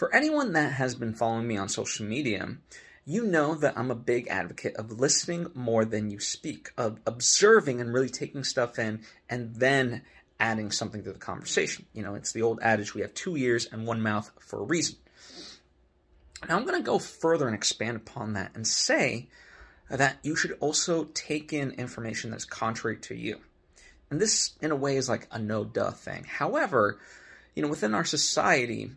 For anyone that has been following me on social media, you know that I'm a big advocate of listening more than you speak, of observing and really taking stuff in and then adding something to the conversation. You know, it's the old adage we have two ears and one mouth for a reason. Now, I'm going to go further and expand upon that and say that you should also take in information that's contrary to you. And this, in a way, is like a no duh thing. However, you know, within our society,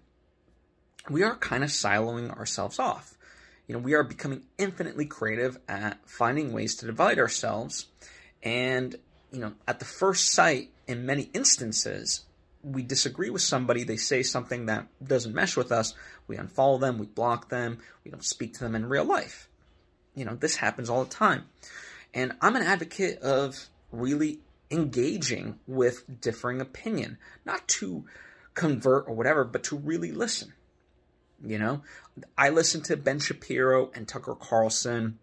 we are kind of siloing ourselves off. You know, we are becoming infinitely creative at finding ways to divide ourselves. And, you know, at the first sight, in many instances, we disagree with somebody, they say something that doesn't mesh with us, we unfollow them, we block them, we don't speak to them in real life. You know, this happens all the time. And I'm an advocate of really engaging with differing opinion, not to convert or whatever, but to really listen. You know, I listen to Ben Shapiro and Tucker Carlson,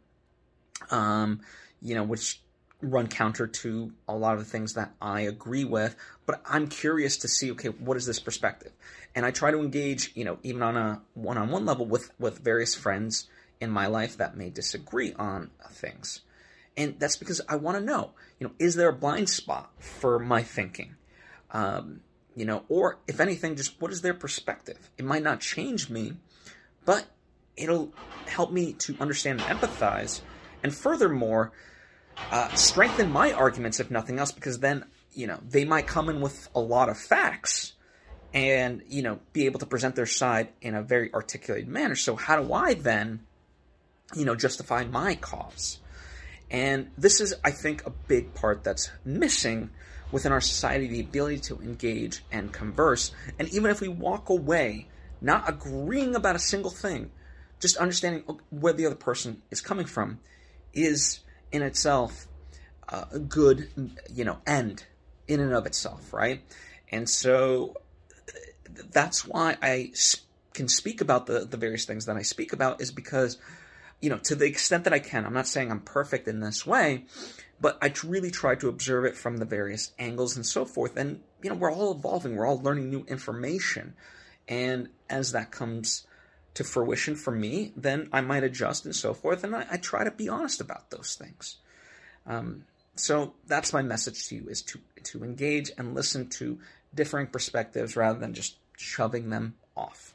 um, you know, which run counter to a lot of the things that I agree with, but I'm curious to see, okay, what is this perspective? And I try to engage, you know, even on a one-on-one level with, with various friends in my life that may disagree on things. And that's because I want to know, you know, is there a blind spot for my thinking? Um, you know, or if anything, just what is their perspective? It might not change me, but it'll help me to understand and empathize. And furthermore, uh, strengthen my arguments if nothing else, because then you know they might come in with a lot of facts and you know be able to present their side in a very articulated manner. So how do I then you know justify my cause? And this is, I think, a big part that's missing within our society the ability to engage and converse. And even if we walk away not agreeing about a single thing, just understanding where the other person is coming from is in itself a good, you know, end in and of itself, right? And so that's why I can speak about the, the various things that I speak about is because, you know, to the extent that I can, I'm not saying I'm perfect in this way, but I really try to observe it from the various angles and so forth. And, you know, we're all evolving, we're all learning new information. And as that comes to fruition for me, then I might adjust and so forth. And I, I try to be honest about those things. Um, so that's my message to you is to, to engage and listen to differing perspectives rather than just shoving them off.